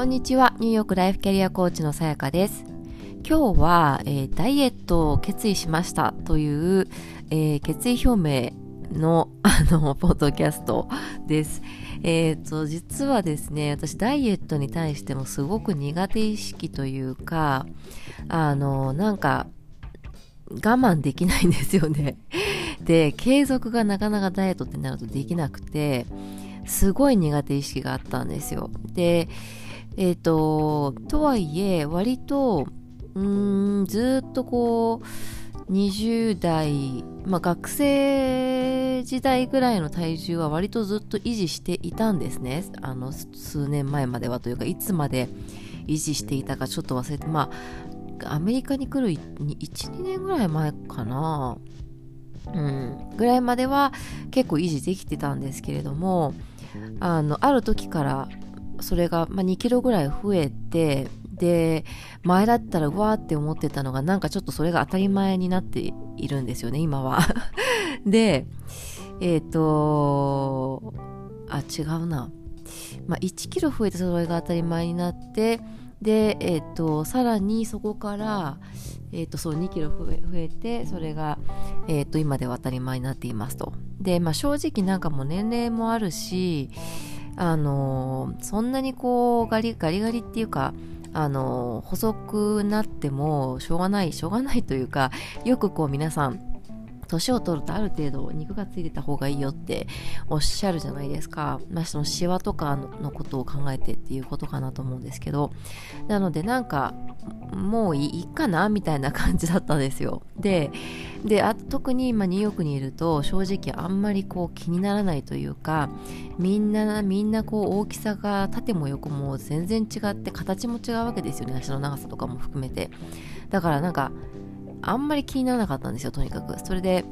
こんにちは、ニューヨークライフキャリアコーチのさやかです。今日は、えー、ダイエットを決意しましたという、えー、決意表明の あのポッドキャストです。えっ、ー、と実はですね、私ダイエットに対してもすごく苦手意識というか、あのなんか我慢できないんですよね。で、継続がなかなかダイエットってなるとできなくて、すごい苦手意識があったんですよ。で、えっ、ー、と、とはいえ、割と、うん、ずっとこう、20代、まあ、学生時代ぐらいの体重は割とずっと維持していたんですね。あの、数年前まではというか、いつまで維持していたかちょっと忘れて、まあ、アメリカに来る1、2年ぐらい前かな。うん、ぐらいまでは結構維持できてたんですけれどもあのある時からそれが、まあ、2キロぐらい増えてで前だったらうわーって思ってたのがなんかちょっとそれが当たり前になっているんですよね今は。でえっ、ー、とあ違うな、まあ、1キロ増えてそれが当たり前になってで、えっ、ー、とさらにそこからえーと、そう2キロ増え増えてそれが、えーと、今では当たり前になっていますと。で、まあ、正直なんかもう年齢もあるしあの、そんなにこうガリガリガリっていうかあの、細くなってもしょうがないしょうがないというかよくこう皆さん年を取るとある程度肉がついてた方がいいよっておっしゃるじゃないですか。まあ、そのシワとかのことを考えてっていうことかなと思うんですけど。なのでなんか、もういいかなみたいな感じだったんですよ。で、であ特に今ニューヨークにいると正直あんまりこう気にならないというかみんなみんなこう大きさが縦も横も全然違って形も違うわけですよね足の長さとかも含めてだからなんかあんまり気にならなかったんですよ、とにかく。それで、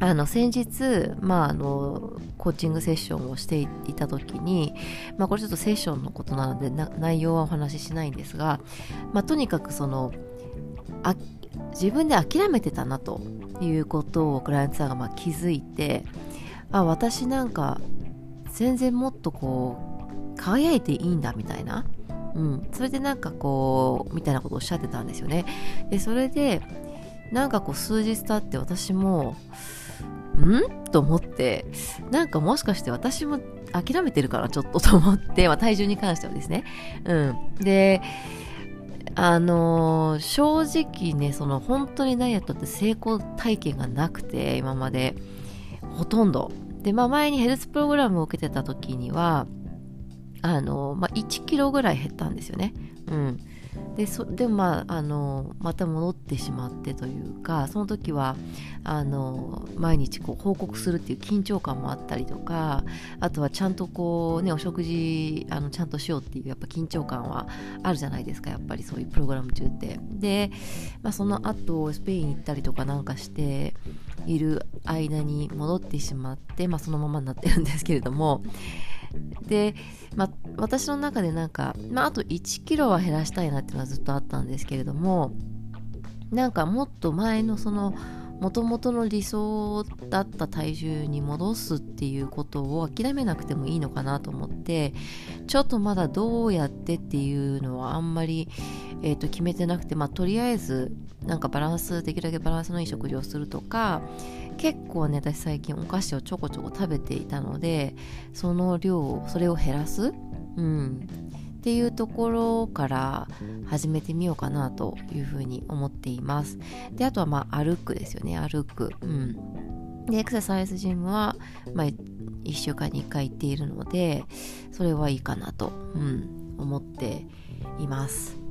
あの先日、まあ、あのコーチングセッションをしていた時に、まあ、これちょっとセッションのことなので内容はお話ししないんですが、まあ、とにかくそのあ自分で諦めてたなということをクライアントさんがまあ気づいてあ私なんか全然もっとこう輝いていいんだみたいなうん、それでなんかこうみたいなことをおっしゃってたんですよね。でそれでなんかこう数日経って私もん？と思ってなんかもしかして私も諦めてるからちょっとと思って、まあ、体重に関してはですね。うん。であのー、正直ねその本当にダイエットって成功体験がなくて今まで。ほとんど。で、まあ、前にヘルスプログラムを受けてた時にはあの、まあ、1キロぐらい減ったんですよね。うん。でそでもまああのまた戻ってしまってというかその時はあの毎日こう報告するっていう緊張感もあったりとかあとはちゃんとこうねお食事あのちゃんとしようっていうやっぱ緊張感はあるじゃないですかやっぱりそういうプログラム中ってで、まあ、その後スペイン行ったりとかなんかしている間に戻ってしまって、まあ、そのままになってるんですけれどもで、まあ、私の中でなんか、まあ、あと1キロは減らしたいなっていうのはずっとあったんですけれどもなんかもっと前のそのもともとの理想だった体重に戻すっていうことを諦めなくてもいいのかなと思ってちょっとまだどうやってっていうのはあんまり、えー、と決めてなくて、まあ、とりあえずなんかバランスできるだけバランスのいい食事をするとか結構ね私最近お菓子をちょこちょこ食べていたのでその量をそれを減らす、うん、っていうところから始めてみようかなというふうに思っています。であとはまあ歩くですよね。歩く。うん。でエクササイズジムは、まあ、1週間に1回行っているのでそれはいいかなと、うん、思っています。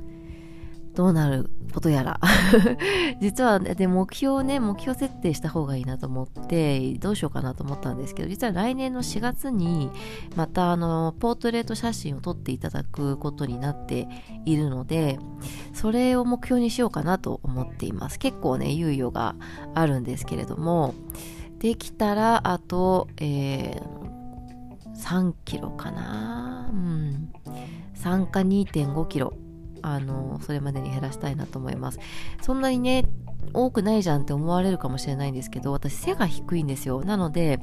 どうなることやら。実はで目標をね目標設定した方がいいなと思ってどうしようかなと思ったんですけど実は来年の4月にまたあのポートレート写真を撮っていただくことになっているのでそれを目標にしようかなと思っています。結構ね猶予があるんですけれどもできたらあと、えー、3キロかな。うん。3か2.5キロあのそれまでに減らしたいなと思います。そんなにね多くないじゃんって思われるかもしれないんですけど私背が低いんですよ。なので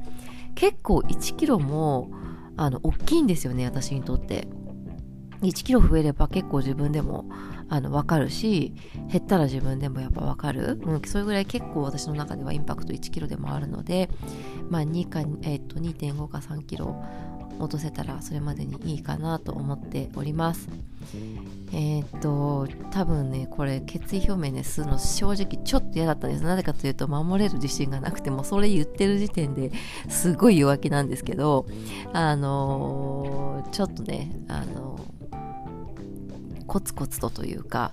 結構1キロもあの大きいんですよね私にとって。1キロ増えれば結構自分でもあの分かるし減ったら自分でもやっぱ分かる、うん、それぐらい結構私の中ではインパクト1キロでもあるので、まあ、2か、えー、と2.5か3キロ落とせたらそれまでにいいかなと思っております。えー、っと多分ねこれ決意表明ねするの正直ちょっと嫌だったんです。なぜかというと守れる自信がなくてもそれ言ってる時点ですごい弱気なんですけどあのー、ちょっとねあのー、コツコツとというか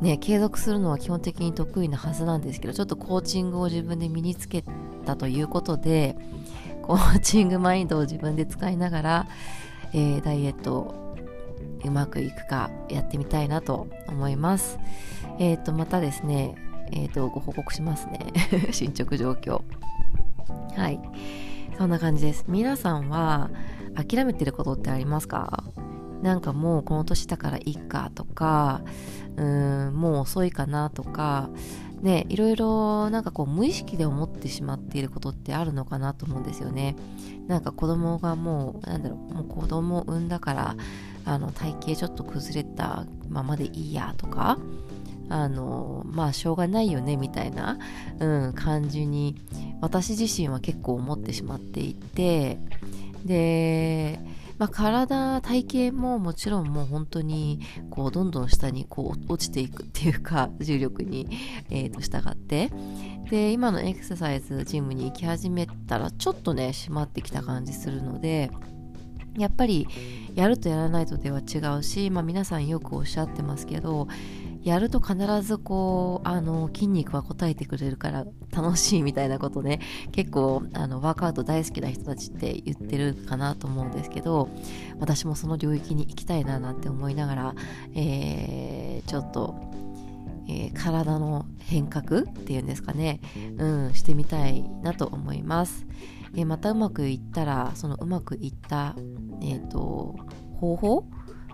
ね、継続するのは基本的に得意なはずなんですけどちょっとコーチングを自分で身につけたということでコーチングマインドを自分で使いながら、えー、ダイエットうまくいくかやってみたいなと思います。えっ、ー、と、またですね、えっ、ー、と、ご報告しますね。進捗状況。はい。そんな感じです。皆さんは諦めてることってありますか？なんかもうこの年だからいいかとか、うん、もう遅いかなとか、ね、いろいろなんかこう無意識で思ってしまっていることってあるのかなと思うんですよね。なんか子供がもう、なんだろう、もう子供を産んだから、あの体型ちょっと崩れたままでいいやとか、あの、まあしょうがないよねみたいな、うん、感じに私自身は結構思ってしまっていて、で、まあ、体体型ももちろんもう本当にこうどんどん下にこう落ちていくっていうか重力に、えー、と従って。で今のエクササイズジムに行き始めたらちょっとね締まってきた感じするのでやっぱりやるとやらないとでは違うし、まあ、皆さんよくおっしゃってますけどやると必ずこうあの筋肉は応えてくれるから楽しいみたいなことね結構あのワークアウト大好きな人たちって言ってるかなと思うんですけど私もその領域に行きたいななんて思いながら、えー、ちょっと、えー、体の変革っていうんですかね、うん、してみたいなと思います。えー、またうまくいったらそのうまくいった、えーと方法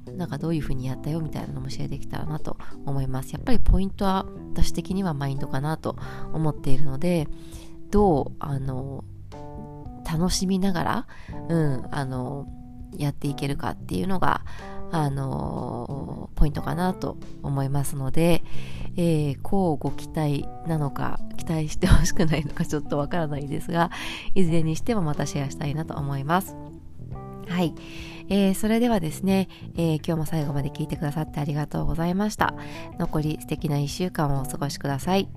なんかどういう風にやったよみたいなのもシェアできたらなと思います。やっぱりポイントは私的にはマインドかなと思っているので、どう、あの、楽しみながら、うん、あの、やっていけるかっていうのが、あのポイントかなと思いますので、えー、こうご期待なのか、期待してほしくないのかちょっとわからないですが、いずれにしてもまたシェアしたいなと思います。はい。えー、それではですね、えー、今日も最後まで聞いてくださってありがとうございました。残り素敵な1週間をお過ごしください。